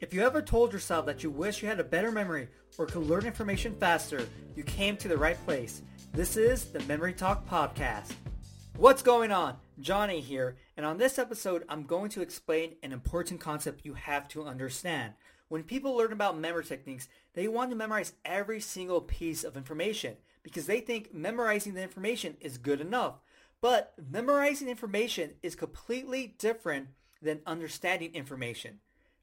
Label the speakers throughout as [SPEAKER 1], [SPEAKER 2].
[SPEAKER 1] If you ever told yourself that you wish you had a better memory or could learn information faster, you came to the right place. This is the Memory Talk Podcast. What's going on? Johnny here, and on this episode, I'm going to explain an important concept you have to understand. When people learn about memory techniques, they want to memorize every single piece of information because they think memorizing the information is good enough. But memorizing information is completely different than understanding information.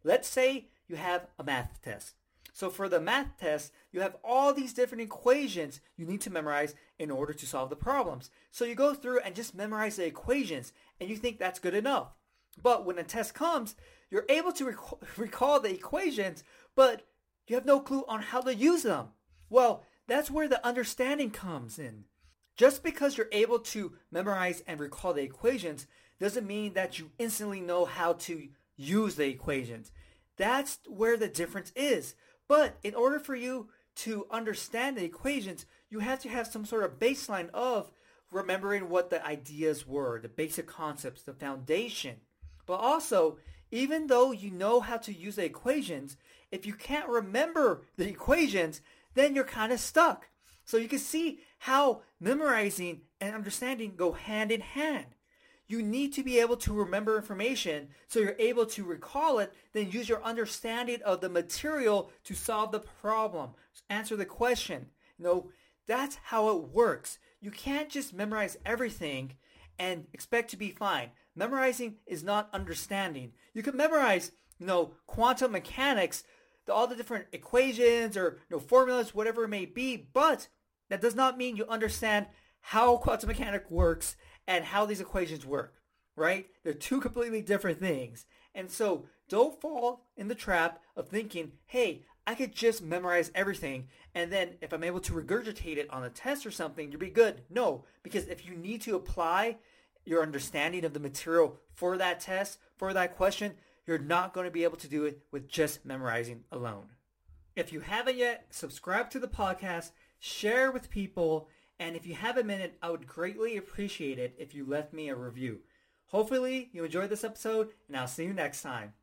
[SPEAKER 1] Let's say you have a math test. So for the math test, you have all these different equations you need to memorize in order to solve the problems. So you go through and just memorize the equations and you think that's good enough. But when the test comes, you're able to rec- recall the equations, but you have no clue on how to use them. Well, that's where the understanding comes in. Just because you're able to memorize and recall the equations doesn't mean that you instantly know how to use the equations. That's where the difference is. But in order for you to understand the equations, you have to have some sort of baseline of remembering what the ideas were, the basic concepts, the foundation. But also, even though you know how to use the equations, if you can't remember the equations, then you're kind of stuck. So you can see how memorizing and understanding go hand in hand you need to be able to remember information so you're able to recall it, then use your understanding of the material to solve the problem, answer the question. You know, that's how it works. You can't just memorize everything and expect to be fine. Memorizing is not understanding. You can memorize, you know, quantum mechanics, all the different equations or you know, formulas, whatever it may be, but that does not mean you understand how quantum mechanics works and how these equations work, right? They're two completely different things. And so don't fall in the trap of thinking, hey, I could just memorize everything and then if I'm able to regurgitate it on a test or something, you'll be good. No, because if you need to apply your understanding of the material for that test, for that question, you're not going to be able to do it with just memorizing alone. If you haven't yet, subscribe to the podcast, share with people, and if you have a minute, I would greatly appreciate it if you left me a review. Hopefully you enjoyed this episode, and I'll see you next time.